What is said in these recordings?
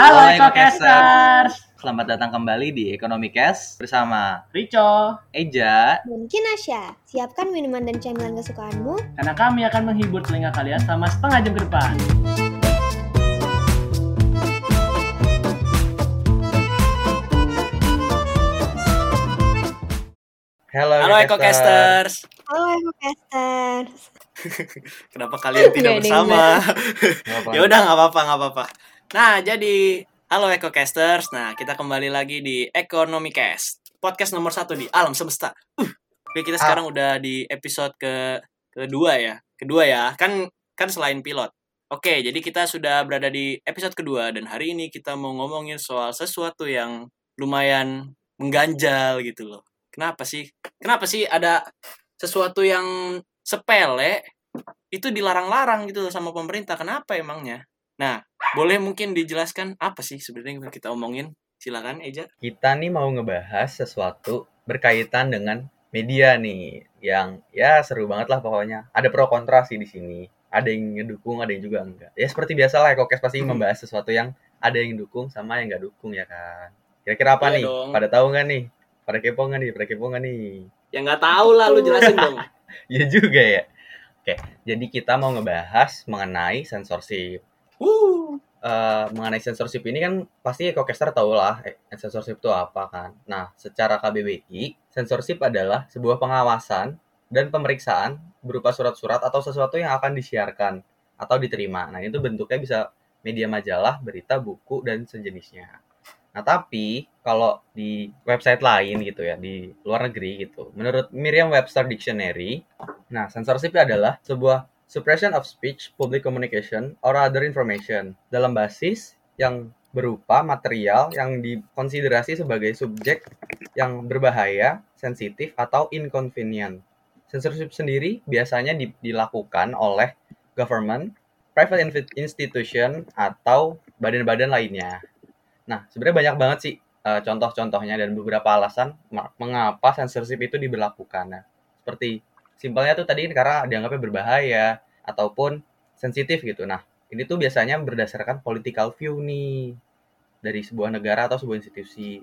Halo EcoCasters. Selamat datang kembali di Ekonomi Cash bersama Rico, Eja. Dan Kinasya, siapkan minuman dan camilan kesukaanmu. karena kami akan menghibur telinga kalian selama setengah jam ke depan. Halo, Halo EcoCasters. Halo EcoCasters. Kenapa kalian tidak bersama? Ya udah nggak apa-apa nggak apa-apa. Nah jadi halo EcoCasters. Nah kita kembali lagi di Economy Cast podcast nomor satu di alam semesta. Uh, Oke kita sekarang udah di episode ke kedua ya. Kedua ya kan kan selain pilot. Oke jadi kita sudah berada di episode kedua dan hari ini kita mau ngomongin soal sesuatu yang lumayan mengganjal gitu loh. Kenapa sih? Kenapa sih ada sesuatu yang sepele itu dilarang-larang gitu loh sama pemerintah. Kenapa emangnya? Nah, boleh mungkin dijelaskan apa sih sebenarnya yang kita omongin? Silakan Eja. Kita nih mau ngebahas sesuatu berkaitan dengan media nih yang ya seru banget lah pokoknya. Ada pro kontra sih di sini. Ada yang ngedukung, ada yang juga enggak. Ya seperti biasa lah EcoCast pasti Hmm. membahas sesuatu yang ada yang dukung sama yang enggak dukung ya kan. Kira-kira apa Iya nih? dong. Pada tahu nggak nih? Pada kepo nggak nih? Pada kepo nggak nih? Ya nggak tahu lah lu jelasin dong. Iya juga ya. Oke, jadi kita mau ngebahas mengenai censorship. Wuh. Eh, mengenai censorship ini kan pasti Ekocaster tahu lah eh, censorship itu apa kan. Nah, secara KBBI, censorship adalah sebuah pengawasan dan pemeriksaan berupa surat-surat atau sesuatu yang akan disiarkan atau diterima. Nah, itu bentuknya bisa media majalah, berita, buku, dan sejenisnya. Nah, tapi kalau di website lain gitu ya, di luar negeri gitu, menurut Merriam-Webster Dictionary, nah, censorship adalah sebuah suppression of speech, public communication, or other information dalam basis yang berupa material yang dikonsiderasi sebagai subjek yang berbahaya, sensitif, atau inconvenient. Censorship sendiri biasanya di- dilakukan oleh government, private institution, atau badan-badan lainnya. Nah, sebenarnya banyak banget sih eh, contoh-contohnya dan beberapa alasan mengapa censorship itu diberlakukan. Nah, seperti simpelnya tuh tadi karena dianggapnya berbahaya ataupun sensitif gitu. Nah, ini tuh biasanya berdasarkan political view nih dari sebuah negara atau sebuah institusi.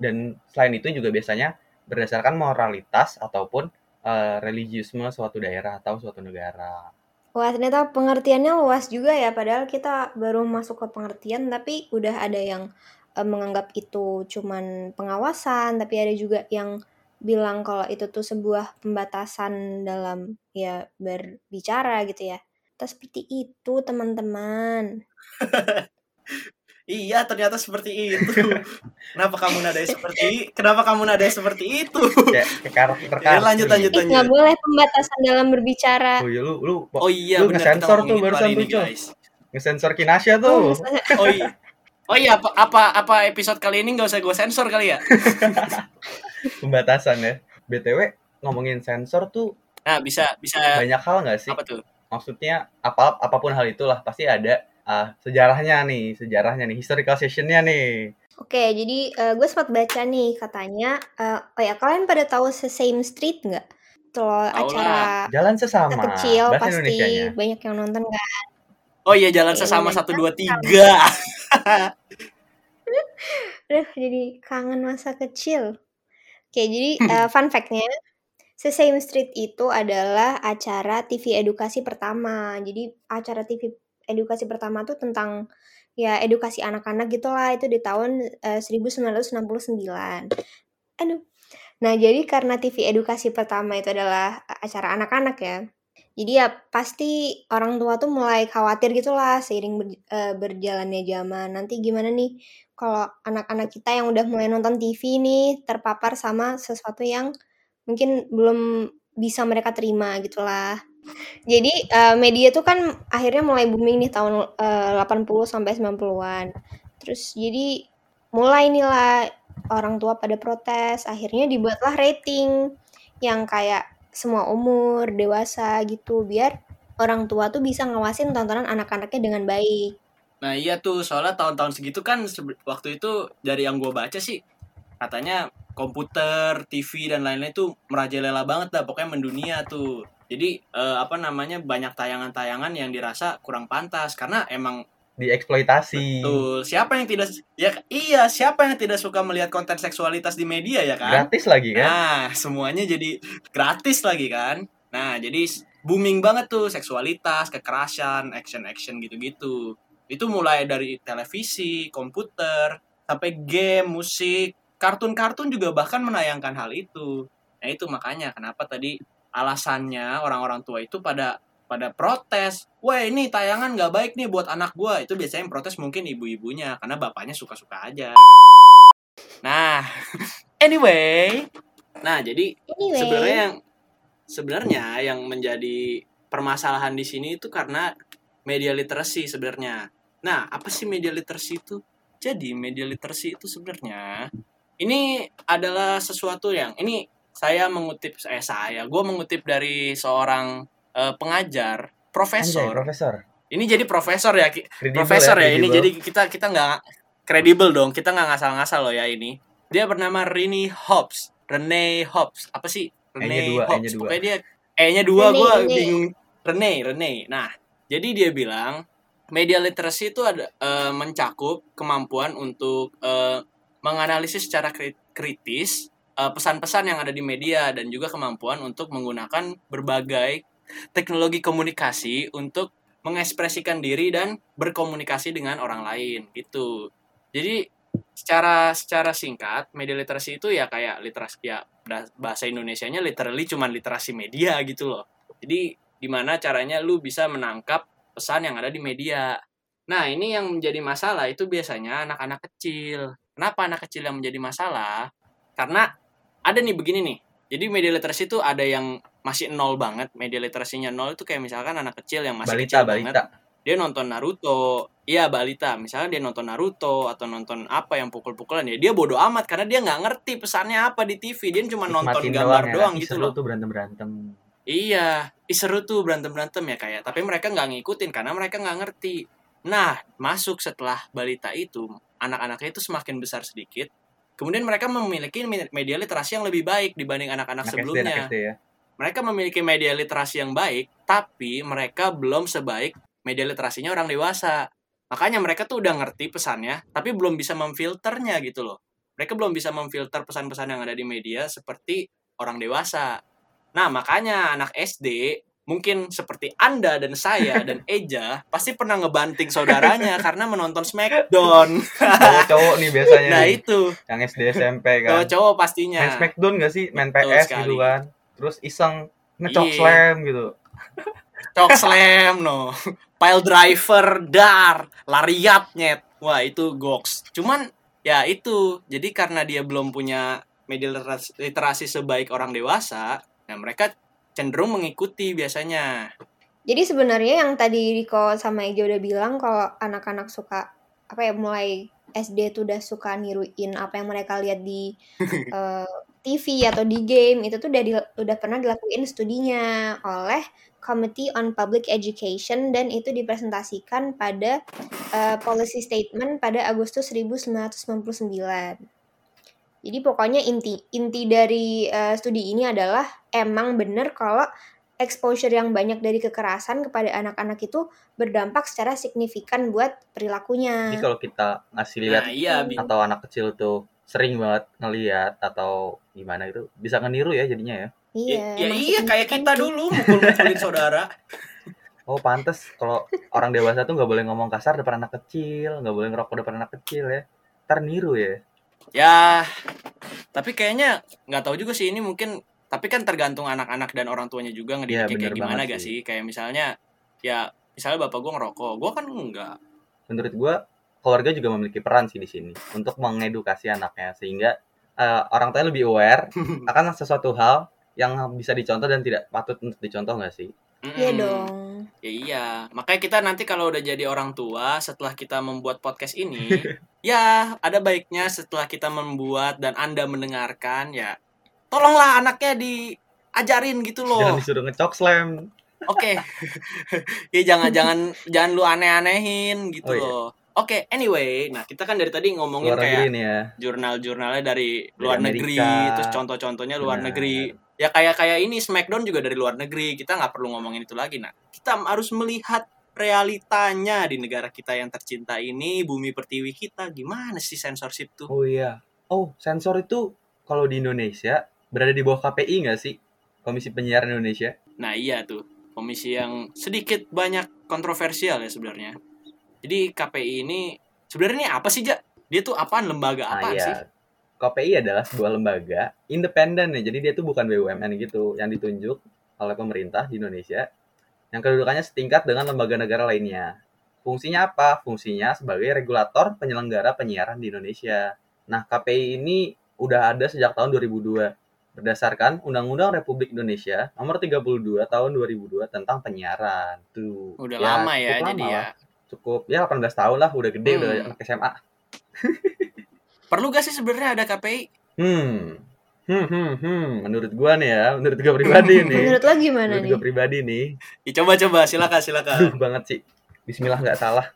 Dan selain itu juga biasanya berdasarkan moralitas ataupun eh, religiusme suatu daerah atau suatu negara. Wah, ternyata pengertiannya luas juga ya. Padahal kita baru masuk ke pengertian, tapi udah ada yang eh, menganggap itu cuman pengawasan, tapi ada juga yang bilang kalau itu tuh sebuah pembatasan dalam ya berbicara gitu ya. Terus seperti itu, teman-teman. Iya, ternyata seperti itu. kenapa kamu nadai seperti Kenapa kamu nadai seperti itu? Kayak karakter Ya, lanjut, lanjut. Ih, nggak boleh pembatasan dalam berbicara. Oh iya lu lu Oh iya, Lu benar ngesensor tuh barusan ini, tuh, guys. ngesensor Kinasya Oh, tuh. maksudnya- Oh iya. Oh iya, apa apa, apa episode kali ini nggak usah gue sensor kali ya? Pembatasan ya. BTW ngomongin sensor tuh Nah, bisa bisa banyak hal nggak sih? apa tuh? maksudnya apa apa pun hal itulah pasti ada ah, sejarahnya nih sejarahnya nih historical sessionnya nih Oke, jadi gue sempat baca nih katanya, eh, oh ya kalian pada tahu Sesame Street nggak? Tuh loh, Tahu acara jalan sesama kecil bahasa pasti banyak yang nonton kan. Oh iya, jalan Iya, sesama satu dua tiga. Aduh, jadi kangen masa kecil. Oke, jadi eh, fun fact-nya, Sesame Street itu adalah acara TV edukasi pertama. Jadi acara TV edukasi pertama tuh tentang ya edukasi anak-anak gitulah itu di tahun eh, 1969. Aduh. Nah, jadi karena TV edukasi pertama itu adalah acara anak-anak ya. Jadi ya pasti orang tua tuh mulai khawatir gitulah seiring ber- eh, berjalannya zaman. Nanti gimana nih kalau anak-anak kita yang udah mulai nonton TV nih terpapar sama sesuatu yang mungkin belum bisa mereka terima gitulah. Jadi eh, media tuh kan akhirnya mulai booming nih tahun eh, 80 sampai 90-an. Terus jadi mulai nih orang tua pada protes, akhirnya dibuatlah rating yang kayak semua umur, dewasa gitu biar orang tua tuh bisa ngawasin tontonan anak-anaknya dengan baik. Nah iya tuh, soalnya tahun-tahun segitu kan waktu itu dari yang gue baca sih katanya komputer, TV dan lain-lain tuh merajalela banget dah, pokoknya mendunia tuh. Jadi eh, apa namanya banyak tayangan-tayangan yang dirasa kurang pantas karena emang dieksploitasi. Betul. Siapa yang tidak ya iya, siapa yang tidak suka melihat konten seksualitas di media ya kan? Gratis lagi kan? Nah, semuanya jadi gratis lagi kan? Nah, jadi booming banget tuh seksualitas, kekerasan, action-action gitu-gitu. Itu mulai dari televisi, komputer, sampai game, musik, kartun-kartun juga bahkan menayangkan hal itu. Nah, itu makanya kenapa tadi alasannya orang-orang tua itu pada pada protes. Wah ini tayangan nggak baik nih buat anak gua. Itu biasanya yang protes mungkin ibu-ibunya karena bapaknya suka-suka aja. Nah, anyway, nah jadi Anyway. sebenarnya yang sebenarnya yang menjadi permasalahan di sini itu karena media literasi sebenarnya. Nah, apa sih media literasi itu? Jadi media literasi itu sebenarnya ini adalah sesuatu yang ini saya mengutip eh saya, gue mengutip dari seorang eh, pengajar, Anjay, profesor. profesor. Ini jadi profesor ya, Ki- Kredibel profesor ya, ini kredibel. jadi kita kita nggak kredibel dong kita nggak ngasal-ngasal loh ya ini dia bernama Rini Hobbs Rene Hobbs apa sih E-nya Rene dua, Hobbs E-nya dua. pokoknya dia E-nya dua gue Rene. bingung Rene Rene nah jadi dia bilang media literasi itu ada eh, mencakup kemampuan untuk eh, menganalisis secara kri- kritis pesan-pesan yang ada di media dan juga kemampuan untuk menggunakan berbagai teknologi komunikasi untuk mengekspresikan diri dan berkomunikasi dengan orang lain gitu. Jadi secara secara singkat media literasi itu ya kayak literasi ya bah- bahasa Indonesianya literally cuman literasi media gitu loh. Jadi gimana caranya lu bisa menangkap pesan yang ada di media. Nah, ini yang menjadi masalah itu biasanya anak-anak kecil. Kenapa anak kecil yang menjadi masalah? Karena ada nih begini nih. Jadi media literasi itu ada yang masih nol banget. Media literasinya nol itu kayak misalkan anak kecil yang masih balita, kecil banget balita. dia nonton Naruto iya balita misalnya dia nonton Naruto atau nonton apa yang pukul-pukulan ya dia bodoh amat karena dia nggak ngerti pesannya apa di TV dia cuma nonton gambar ya. doang Ih, gitu loh tuh berantem-berantem. iya ih, seru tuh berantem berantem ya kayak tapi mereka nggak ngikutin karena mereka nggak ngerti nah masuk setelah balita itu anak-anaknya itu semakin besar sedikit kemudian mereka memiliki media literasi yang lebih baik dibanding anak-anak SD, sebelumnya anak SD ya. Mereka memiliki media literasi yang baik, tapi mereka belum sebaik media literasinya orang dewasa. Makanya mereka tuh udah ngerti pesannya, tapi belum bisa memfilternya gitu loh. Mereka belum bisa memfilter pesan-pesan yang ada di media seperti orang dewasa. Nah, makanya anak SD mungkin seperti Anda dan saya dan Eja pasti pernah ngebanting saudaranya karena menonton Smackdown. Cowok-cowok nih biasanya nah, nih, itu yang SD SMP kan. cowok-cowok pastinya. Main Smackdown gak sih? Main Betul PS sekali. gitu kan. Terus iseng ngecok Iya. slam gitu. Cok slam no. Pile driver dar, lariat nyet. Wah, itu goks. Cuman ya itu. Jadi karena dia belum punya media literasi, literasi sebaik orang dewasa, nah mereka cenderung mengikuti biasanya. Jadi sebenarnya yang tadi Riko sama Eja udah bilang kalau anak-anak suka apa ya mulai SD tuh udah suka niruin apa yang mereka lihat di eh, TV atau di game itu tuh udah di- udah pernah dilakuin studinya oleh Committee on Public Education dan itu dipresentasikan pada eh, policy statement pada Agustus 1999. Jadi pokoknya inti inti dari eh, studi ini adalah emang bener kalau exposure yang banyak dari kekerasan kepada anak-anak itu berdampak secara signifikan buat perilakunya. Jadi kalau kita ngasih lihat Nah, iya, atau anak kecil tuh sering banget ngeliat atau gimana itu bisa ngeniru ya jadinya ya. Iya, Ya, ya iya kayak kita sih. dulu mukul-mukulin saudara. Oh pantes kalau orang dewasa tuh nggak boleh ngomong kasar depan anak kecil, nggak boleh ngerokok depan anak kecil ya. Ntar niru ya. Ya, tapi kayaknya nggak tahu juga sih ini mungkin tapi kan tergantung anak-anak dan orang tuanya juga ngedidiknya bener kayak gimana gak sih. sih? Kayak misalnya ya misalnya bapak gua ngerokok, gua kan enggak. Menurut gua keluarga juga memiliki peran sih di sini untuk mengedukasi anaknya sehingga eh, orang tua lebih aware akan sesuatu hal yang bisa dicontoh dan tidak patut untuk dicontoh nggak sih? Iya dong. Ya iya, makanya kita nanti kalau udah jadi orang tua setelah kita membuat podcast ini, ya ada baiknya setelah kita membuat dan Anda mendengarkan ya tolonglah anaknya diajarin gitu Jangan loh. disuruh ngecok slam. Oke. ya jangan jangan jangan lu aneh-anehin gitu Oh, iya. Oke, anyway, nah kita kan dari tadi ngomongin Luar kayak ya. jurnal-jurnalnya dari Dari luar Amerika. negeri, terus contoh-contohnya luar Benar. negeri. Ya kayak kayak ini Smackdown juga dari luar negeri. Kita nggak perlu ngomongin itu lagi. Nah, kita harus melihat realitanya di negara kita yang tercinta ini, bumi pertiwi kita, gimana sih sensorship tuh? Oh iya. Oh, sensor itu kalau di Indonesia berada di bawah KPI nggak sih? Komisi Penyiaran Indonesia. Nah iya tuh, komisi yang sedikit banyak kontroversial ya sebenarnya. Jadi KPI ini sebenarnya ini apa sih, Ja? Dia tuh apaan lembaga Nah, apaan iya. sih? KPI adalah sebuah lembaga independen ya. Jadi dia tuh bukan BUMN gitu yang ditunjuk oleh pemerintah di Indonesia yang kedudukannya setingkat dengan lembaga negara lainnya. Fungsinya apa? Fungsinya sebagai regulator penyelenggara penyiaran di Indonesia. Nah, KPI ini udah ada sejak tahun 2002 berdasarkan Undang-Undang Republik Indonesia Nomor 32 Tahun 2002 tentang penyiaran. Tuh. Udah lama ya jadi lama ya. lah. Cukup ya 18 tahun lah, udah gede, Hmm. udah anak SMA. Perlu gak sih sebenarnya ada KPI? Hmm. Hmm, hmm, hmm. Menurut gua nih ya, menurut gua pribadi nih. Menurut lo gimana menurut nih? gua pribadi nih. Ya, coba-coba silakan silakan. Aduh banget sih. Bismillah nggak salah.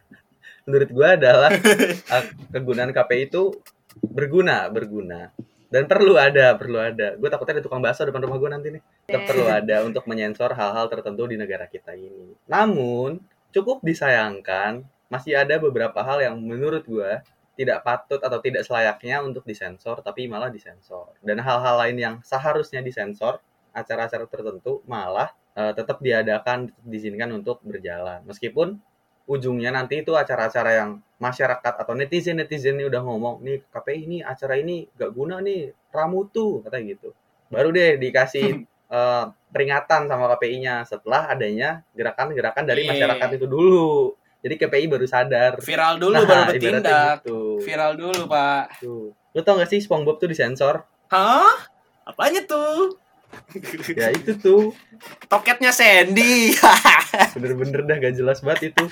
menurut gua adalah uh, kegunaan KPI itu berguna, berguna. Dan perlu ada, perlu ada. Gue takutnya ada tukang bakso depan rumah gue nanti nih. Tetap perlu ada untuk menyensor hal-hal tertentu di negara kita ini. Namun, cukup disayangkan, masih ada beberapa hal yang menurut gue tidak patut atau tidak selayaknya untuk disensor, tapi malah disensor. Dan hal-hal lain yang seharusnya disensor, acara-acara tertentu malah eh, tetap diadakan, diizinkan untuk berjalan. Meskipun ujungnya nanti itu acara-acara yang masyarakat atau netizen-netizen ini udah ngomong, nih KPI ini acara ini gak guna nih, ramutu, katanya gitu. Baru deh dikasih eh, peringatan sama KPI-nya setelah adanya gerakan-gerakan dari Iya. masyarakat itu dulu. Jadi KPI baru sadar. Viral dulu Nah, baru bertindak. Gitu. Viral dulu, Pak. Tuh. Lu tau gak sih SpongeBob tuh disensor? Hah? Apanya tuh? Ya itu tuh. Toketnya Sandy. Bener-bener dah gak jelas banget itu.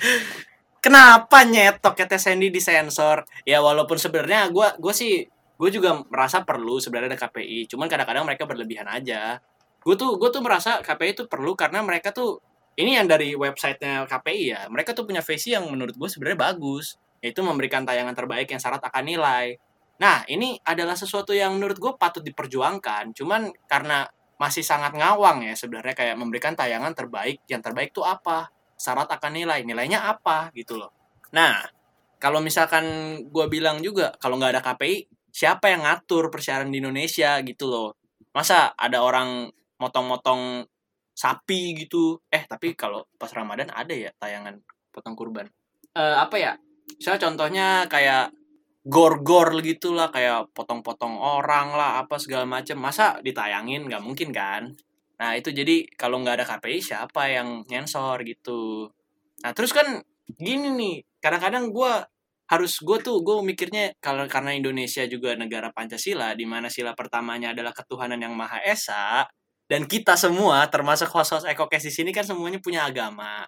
Kenapa nyet toketnya Sandy disensor? Ya walaupun sebenarnya gua gua sih gue juga merasa perlu sebenarnya ada KPI. Cuman kadang-kadang mereka berlebihan aja. Gue tuh gue tuh merasa KPI itu perlu karena mereka tuh ini yang dari websitenya KPI ya. Mereka tuh punya visi yang menurut gue sebenarnya bagus, yaitu memberikan tayangan terbaik yang syarat akan nilai. Nah, ini adalah sesuatu yang menurut gue patut diperjuangkan. Cuman karena masih sangat ngawang ya sebenarnya kayak memberikan tayangan terbaik. Yang terbaik tuh apa? Syarat akan nilai. Nilainya apa gitu loh. Nah, kalau misalkan gue bilang juga kalau nggak ada KPI, siapa yang ngatur persiaran di Indonesia gitu loh? Masa ada orang motong-motong sapi gitu? Eh, tapi kalau pas Ramadan ada ya tayangan potong kurban. Eh, apa ya? Saya contohnya kayak gor-gor gitu lah kayak potong-potong orang lah apa segala macam masa ditayangin nggak mungkin kan nah itu jadi kalau nggak ada KPI siapa yang nyensor gitu nah terus kan gini nih kadang-kadang gue harus gue tuh gue mikirnya kalau karena Indonesia juga negara Pancasila di mana sila pertamanya adalah ketuhanan yang maha esa dan kita semua termasuk host-host EcoCast di sini kan semuanya punya agama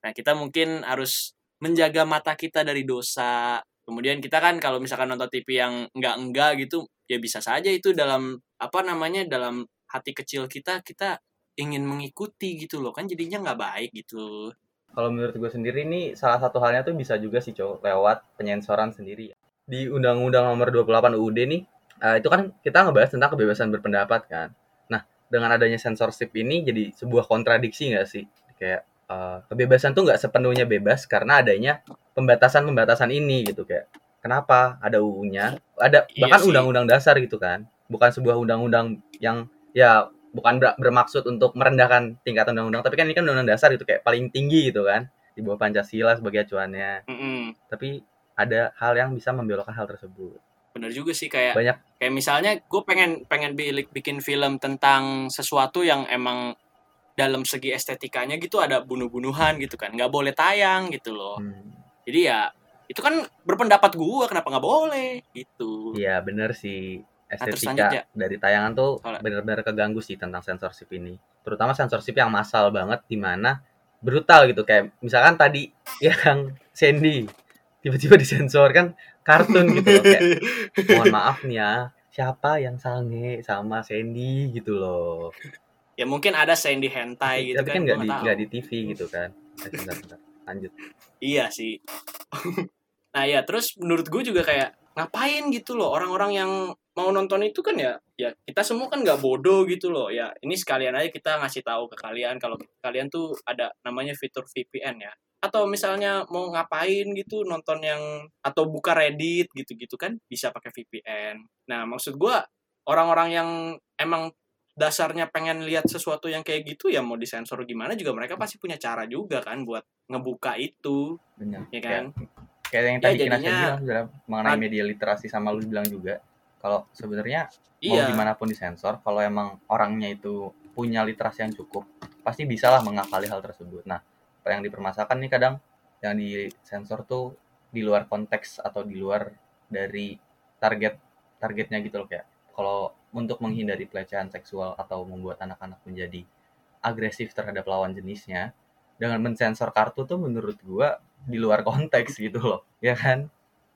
nah kita mungkin harus menjaga mata kita dari dosa kemudian kita kan kalau misalkan nonton TV yang enggak-enggak gitu ya bisa saja itu dalam apa namanya dalam hati kecil kita kita ingin mengikuti gitu loh kan jadinya nggak baik gitu Kalau menurut gue sendiri nih salah satu halnya tuh bisa juga sih cowok lewat penyensoran sendiri. Di Undang-Undang Nomor 28 UUD nih eh, itu kan kita ngebahas tentang kebebasan berpendapat kan. Dengan adanya censorship ini jadi sebuah kontradiksi nggak sih? Kayak eh, kebebasan tuh nggak sepenuhnya bebas karena adanya pembatasan-pembatasan ini gitu kayak kenapa ada UU-nya ada Iya bahkan sih. undang-undang dasar gitu kan bukan sebuah undang-undang yang ya bukan ber- bermaksud untuk merendahkan tingkat undang-undang tapi kan ini kan undang-undang dasar gitu kayak paling tinggi gitu kan di bawah Pancasila sebagai acuannya Mm-mm. tapi ada hal yang bisa membelokkan hal tersebut bener juga sih kayak banyak. kayak misalnya gue pengen pengen bikin film tentang sesuatu yang emang dalam segi estetikanya gitu ada bunuh-bunuhan gitu kan nggak boleh tayang gitu loh. Hmm, jadi ya itu kan berpendapat gue kenapa nggak boleh? Gitu. Iya bener sih. Terus estetika Ya. dari tayangan tuh benar-benar keganggu sih tentang censorship ini. Terutama censorship yang massal banget di mana brutal gitu. Kayak misalkan tadi yang Sandy tiba-tiba disensor kan kartun gitu loh kayak mohon maaf nih ya siapa yang sange sama Sandy gitu loh ya mungkin ada Sandy hentai gitu tapi kan, kan nggak di nggak nggak tahu. di TV gitu kan Eh, bentar, bentar. lanjut Iya sih. nah ya terus menurut gue juga kayak ngapain gitu loh orang-orang yang mau nonton itu kan ya ya kita semua kan nggak bodoh gitu loh. Ya ini sekalian aja kita ngasih tahu ke kalian kalau kalian tuh ada namanya fitur VPN ya. Atau misalnya mau ngapain gitu nonton yang atau buka Reddit gitu-gitu kan bisa pakai VPN nah maksud gua orang-orang yang emang dasarnya pengen lihat sesuatu yang kayak gitu ya mau disensor gimana juga mereka pasti punya cara juga kan buat ngebuka itu. Benar. Ya kan? kayak, kayak yang Ya, tadi kita jadinya- bilang sebenarnya mengenai media literasi sama lu bilang juga kalau sebenarnya mau iya gimana pun disensor kalau emang orangnya itu punya literasi yang cukup pasti bisalah mengakali hal tersebut nah yang dipermasalahkan nih kadang yang disensor tuh di luar konteks atau di luar dari target targetnya gitu loh kayak kalau untuk menghindari pelecehan seksual atau membuat anak-anak menjadi agresif terhadap lawan jenisnya dengan mensensor kartu tuh menurut gua di luar konteks gitu loh ya kan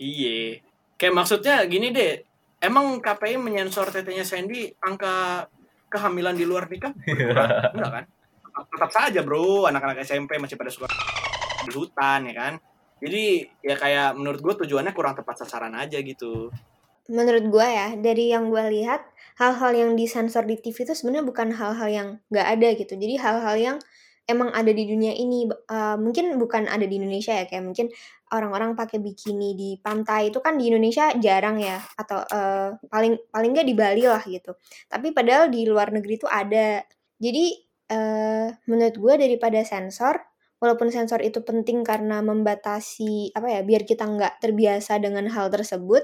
Iya. Kayak maksudnya gini deh. Emang KPI menyensor tetenya Sandy angka kehamilan di luar nikah? Berkurang? Enggak kan? Tetap saja bro, anak-anak SMP masih pada suka di hutan ya kan. Jadi ya kayak menurut gue tujuannya kurang tepat sasaran aja gitu. Menurut gua ya, dari yang gua lihat, hal-hal yang disensor di TV itu sebenarnya bukan hal-hal yang nggak ada gitu. Jadi hal-hal yang emang ada di dunia ini. Eh, mungkin bukan ada di Indonesia ya, kayak mungkin orang-orang pakai bikini di pantai itu kan di Indonesia jarang ya, atau eh, paling paling nggak di Bali lah gitu. Tapi padahal di luar negeri itu ada. Jadi eh, menurut gua daripada sensor, walaupun sensor itu penting karena membatasi apa ya, biar kita nggak terbiasa dengan hal tersebut.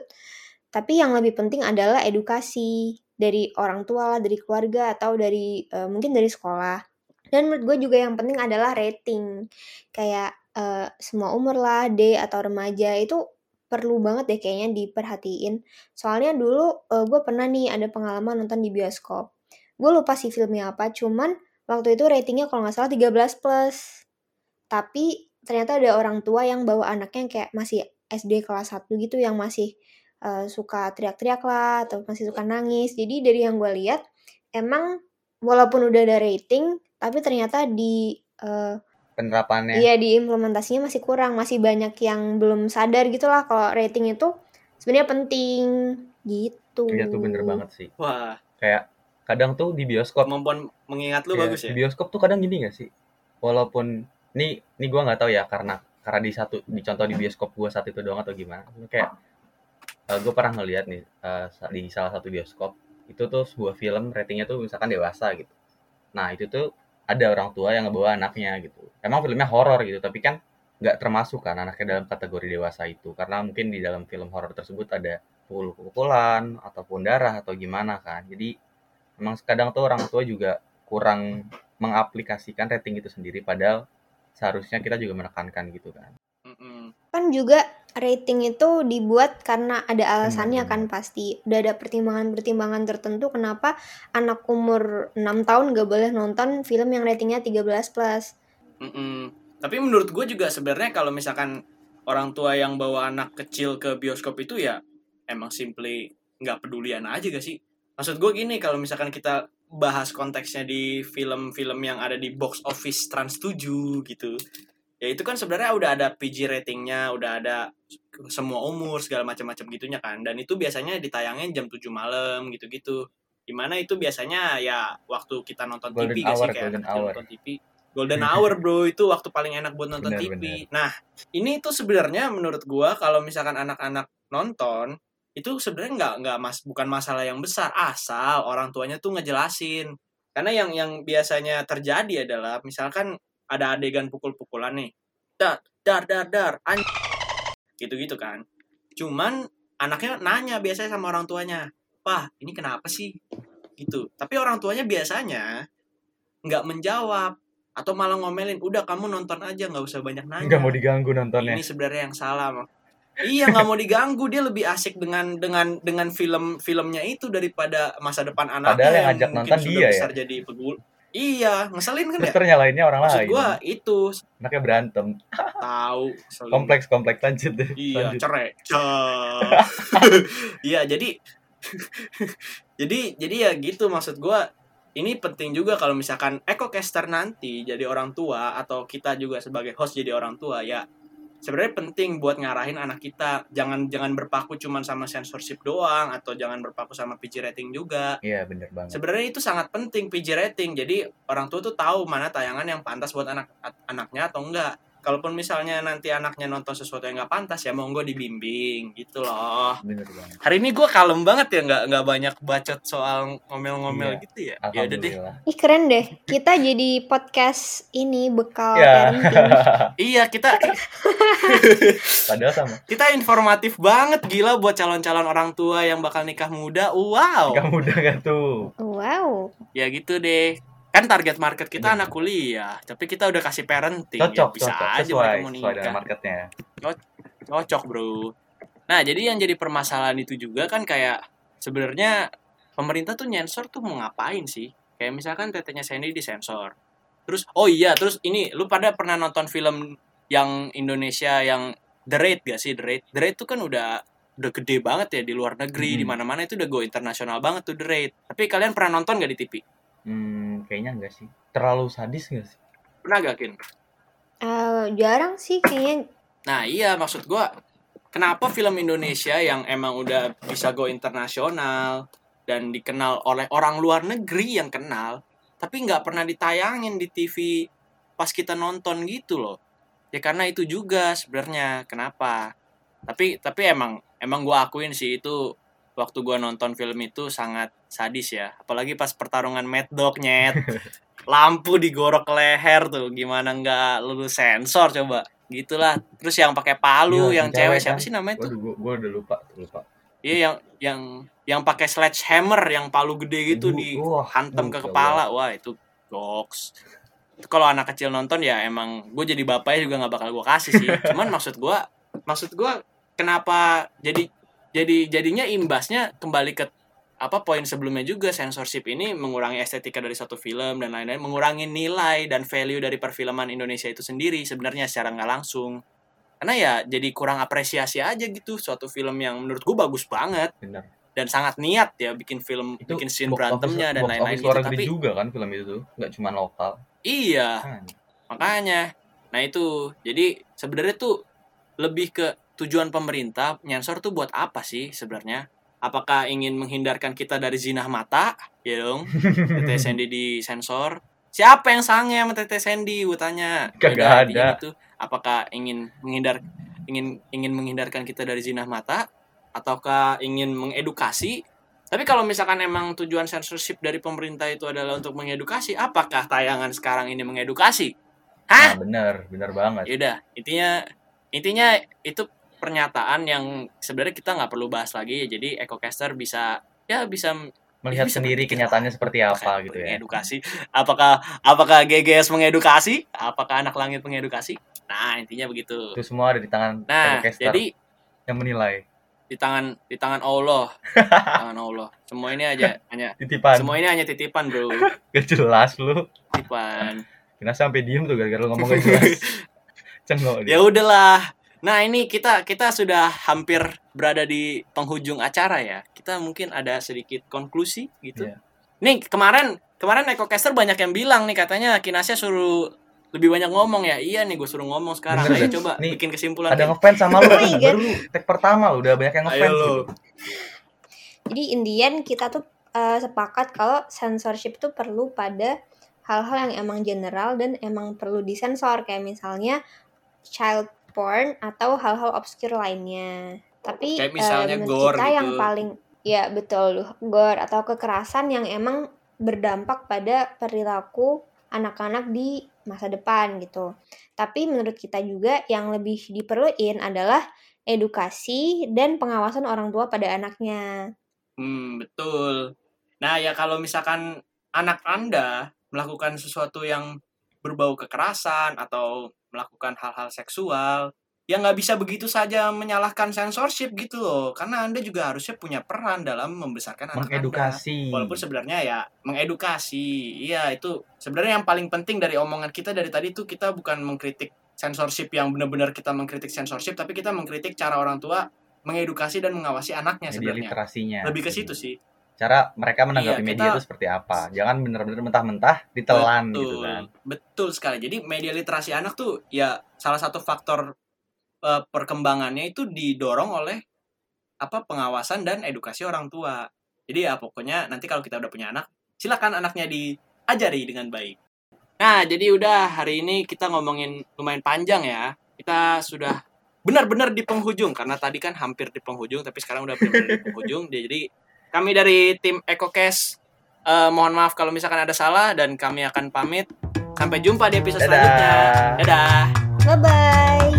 Tapi yang lebih penting adalah edukasi dari orang tua lah, dari keluarga atau dari eh, mungkin dari sekolah. Dan menurut gue juga yang penting adalah rating. Kayak eh, semua umur lah, D atau remaja itu perlu banget deh kayaknya diperhatiin. Soalnya dulu eh, gue pernah nih ada pengalaman nonton di bioskop. Gue lupa sih filmnya apa, cuman waktu itu ratingnya kalau nggak salah 13 plus. Tapi ternyata ada orang tua yang bawa anaknya yang kayak masih SD kelas 1 gitu yang masih eh, suka teriak-teriak lah atau masih suka nangis. Jadi dari yang gue lihat emang walaupun udah ada rating tapi ternyata di eh, penerapannya. iya di implementasinya masih kurang, masih banyak yang belum sadar gitu lah kalau rating itu sebenarnya penting gitu. Iya tuh bener banget sih. Wah, kayak kadang tuh di bioskop kemampuan mengingat lu Iya, bagus ya. di bioskop tuh kadang gini gak sih? Walaupun nih nih gue nggak tahu ya karena karena di satu di contoh di bioskop gue saat itu doang atau gimana. Kayak gue pernah ngeliat nih eh, sa- di salah satu bioskop itu tuh sebuah film ratingnya tuh misalkan dewasa gitu. Nah itu tuh ada orang tua yang ngebawa anaknya gitu. Emang filmnya horor gitu tapi kan nggak termasuk kan anaknya dalam kategori dewasa itu. Karena mungkin di dalam film horor tersebut ada pukul-pukulan ataupun darah atau gimana kan. Jadi emang kadang tuh orang tua juga kurang mengaplikasikan rating itu sendiri padahal seharusnya kita juga menekankan gitu kan. Kan juga rating itu dibuat karena ada alasannya Benar, kan pasti. Udah ada pertimbangan-pertimbangan tertentu kenapa anak umur 6 tahun gak boleh nonton film yang ratingnya 13 plus. Mm-mm. Tapi menurut gue juga sebenarnya kalau misalkan orang tua yang bawa anak kecil ke bioskop itu ya emang simply nggak pedulian aja gak sih? Maksud gue gini kalau misalkan kita bahas konteksnya di film-film yang ada di box office Trans 7 gitu. Ya itu kan sebenarnya udah ada PG ratingnya, udah ada semua umur segala macam-macam gitunya kan. Dan itu biasanya ditayangin jam 7 malam gitu-gitu. Di mana itu biasanya ya waktu kita nonton Golden TV gak sih hour, kayak golden hour. nonton TV. Golden hour bro itu waktu paling enak buat nonton Benar, TV. Nah ini tuh sebenarnya menurut gua kalau misalkan anak-anak nonton itu sebenarnya nggak nggak mas bukan masalah yang besar asal orang tuanya tuh ngejelasin karena yang yang biasanya terjadi adalah misalkan ada adegan pukul-pukulan nih. Dar dar dar dar. An gitu gitu kan. Cuman anaknya nanya biasanya sama orang tuanya wah ini kenapa sih? Gitu. Tapi orang tuanya biasanya nggak menjawab atau malah ngomelin udah kamu nonton aja nggak usah banyak nanya. Nggak mau diganggu nontonnya. Ini sebenarnya yang salah iya nggak mau diganggu. Dia lebih asik dengan dengan dengan film filmnya itu daripada masa depan anaknya Padahal yang ngajak mungkin nonton sudah dia ya? besar jadi pegul iya ngeselin kan terus ya ternyalainnya orang maksud lain. gua itu. Anaknya berantem. Tahu kompleks kompleks. Lanjut deh. Iya lanjut. cerai. Iya jadi jadi jadi ya gitu maksud gua. Ini penting juga kalau misalkan ekocaster nanti jadi orang tua atau kita juga sebagai host jadi orang tua ya sebenarnya penting buat ngarahin anak kita. Jangan jangan berpaku cuman sama censorship doang atau jangan berpaku sama PG rating juga. Iya, bener banget. sebenarnya itu sangat penting PG rating. Jadi orang tua tuh tahu mana tayangan yang pantas buat anak anaknya atau enggak kalaupun misalnya nanti anaknya nonton sesuatu yang nggak pantas ya monggo dibimbing gitu loh hari ini gue kalem banget ya nggak nggak banyak bacot soal ngomel-ngomel Iya. gitu ya ya udah deh. Ih keren deh. Kita jadi podcast ini bekal Ya. parenting. iya kita Padahal sama. kita informatif banget gila buat calon-calon orang tua yang bakal nikah muda wow Kamu udah gak tuh? Wow. ya gitu deh kan target market kita Iya. anak kuliah tapi kita udah kasih parenting Cocok, ya bisa cocok. aja Sesuai, mereka mau sesuai nikah marketnya. cocok bro nah jadi yang jadi permasalahan itu juga kan kayak sebenarnya pemerintah tuh nyensor tuh mau ngapain sih kayak misalkan tetenya Sandy disensor terus oh iya terus ini lu pada pernah nonton film yang Indonesia yang The Raid gak sih The Raid The Raid tuh kan udah udah gede banget ya di luar negeri Hmm. di mana-mana itu udah go internasional banget tuh The Raid tapi kalian pernah nonton gak di TV Hmm, kayaknya enggak sih. Terlalu sadis gak sih? pernah gak Kin Eh, jarang sih kayaknya. Nah iya maksud gua kenapa film Indonesia yang emang udah bisa go internasional dan dikenal oleh orang luar negeri yang kenal tapi nggak pernah ditayangin di TV pas kita nonton gitu loh ya karena itu juga sebenarnya kenapa tapi tapi emang emang gua akuin sih itu waktu gua nonton film itu sangat sadis ya. Apalagi pas pertarungan Mad Dog nyet. Lampu digorok ke leher tuh. Gimana nggak lulus sensor coba. Gitulah. Terus yang pakai palu Iya, yang cewek cewek siapa kan. sih namanya tuh? Gua udah lupa, lupa. iya yang yang yang pakai sledgehammer yang palu gede gitu di aduh, ke ya kepala. Wah itu goks. Itu kalau anak kecil nonton ya emang gue jadi bapaknya juga nggak bakal gue kasih sih. Cuman maksud gue maksud gue kenapa jadi jadi jadinya imbasnya kembali ke apa poin sebelumnya juga censorship ini mengurangi estetika dari suatu film dan lain-lain mengurangi nilai dan value dari perfilman Indonesia itu sendiri sebenarnya secara nggak langsung karena ya jadi kurang apresiasi aja gitu suatu film yang menurut gue bagus banget Bener. dan sangat niat ya bikin film Itu bikin scene berantemnya dan lain-lain gitu tapi juga kan film itu tuh, nggak cuma lokal. iya Kan. makanya nah itu jadi sebenarnya tuh lebih ke tujuan pemerintah nyensor tuh buat apa sih sebenarnya? Apakah ingin menghindarkan kita dari zinah mata? Ya dong. Tete Sandy di sensor siapa yang sange sama Tete Sandy? Gue tanya. Kagak Yaudah, ada. gitu. apakah ingin menghindar ingin ingin menghindarkan kita dari zinah mata? Ataukah ingin mengedukasi? Tapi kalau misalkan emang tujuan censorship dari pemerintah itu adalah untuk mengedukasi apakah tayangan sekarang ini mengedukasi? Hah? Nah, bener, bener banget. yaudah intinya intinya itu pernyataan yang sebenarnya kita nggak perlu bahas lagi ya jadi EcoCaster bisa ya bisa Melihat bisa sendiri kenyataannya seperti apa gitu ya. mengedukasi apakah apakah GGS mengedukasi apakah anak langit mengedukasi nah intinya begitu Itu semua ada di tangan nah jadi yang menilai. di tangan di tangan Allah tangan Allah semua ini aja hanya Titipan. semua ini hanya titipan bro Gak jelas lu. titipan Kena sampai diem tuh gara-gara lu ngomong gak jelas. Cengok dia. ya udahlah nah ini kita kita sudah hampir berada di penghujung acara ya kita mungkin ada sedikit konklusi gitu Iya. nih kemarin kemarin EcoCaster banyak yang bilang nih katanya Kinasya suruh lebih banyak ngomong ya iya nih gue suruh ngomong sekarang Bener, ayo coba Nih, bikin kesimpulan Ada ngefans sama lu. Oh. Baru lu tag pertama lu udah banyak yang Ayo ngefans lu. gitu. Jadi Indian kita tuh eh, sepakat kalau censorship tuh perlu pada hal-hal yang emang general dan emang perlu disensor kayak misalnya child porn atau hal-hal obscure lainnya. Tapi Kayak eh, misalnya menurut gore kita yang gitu. paling ya betul gore atau kekerasan yang emang berdampak pada perilaku anak-anak di masa depan gitu. Tapi menurut kita juga yang lebih diperluin adalah edukasi dan pengawasan orang tua pada anaknya. Hmm, betul. Nah, ya kalau misalkan anak Anda melakukan sesuatu yang berbau kekerasan atau melakukan hal-hal seksual, ya nggak bisa begitu saja menyalahkan censorship gitu loh. Karena Anda juga harusnya punya peran dalam membesarkan anak Anda. Mengedukasi. Walaupun sebenarnya ya mengedukasi. Iya, itu sebenarnya yang paling penting dari omongan kita dari tadi tuh kita bukan mengkritik censorship yang benar-benar kita mengkritik censorship, tapi kita mengkritik cara orang tua mengedukasi dan mengawasi anaknya sebenarnya. literasinya. Lebih ke situ sih. Cara mereka menanggapi Iya, media kita- itu seperti apa. Jangan bener-bener mentah-mentah ditelan betul, gitu kan. Betul sekali. Jadi media literasi anak tuh ya salah satu faktor eh, perkembangannya itu didorong oleh apa pengawasan dan edukasi orang tua. Jadi ya pokoknya nanti kalau kita udah punya anak, silakan anaknya diajari dengan baik. Nah, jadi udah hari ini kita ngomongin lumayan panjang ya. Kita sudah benar-benar di penghujung karena tadi kan hampir di penghujung tapi sekarang udah benar-benar di penghujung. Jadi kami dari tim EcoCast eh, mohon maaf kalau misalkan ada salah dan kami akan pamit. Sampai jumpa di episode Dadah. selanjutnya. Dadah. Bye bye.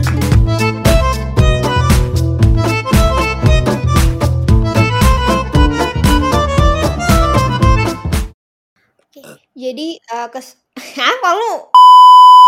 Oke, jadi eh, kes apa lu?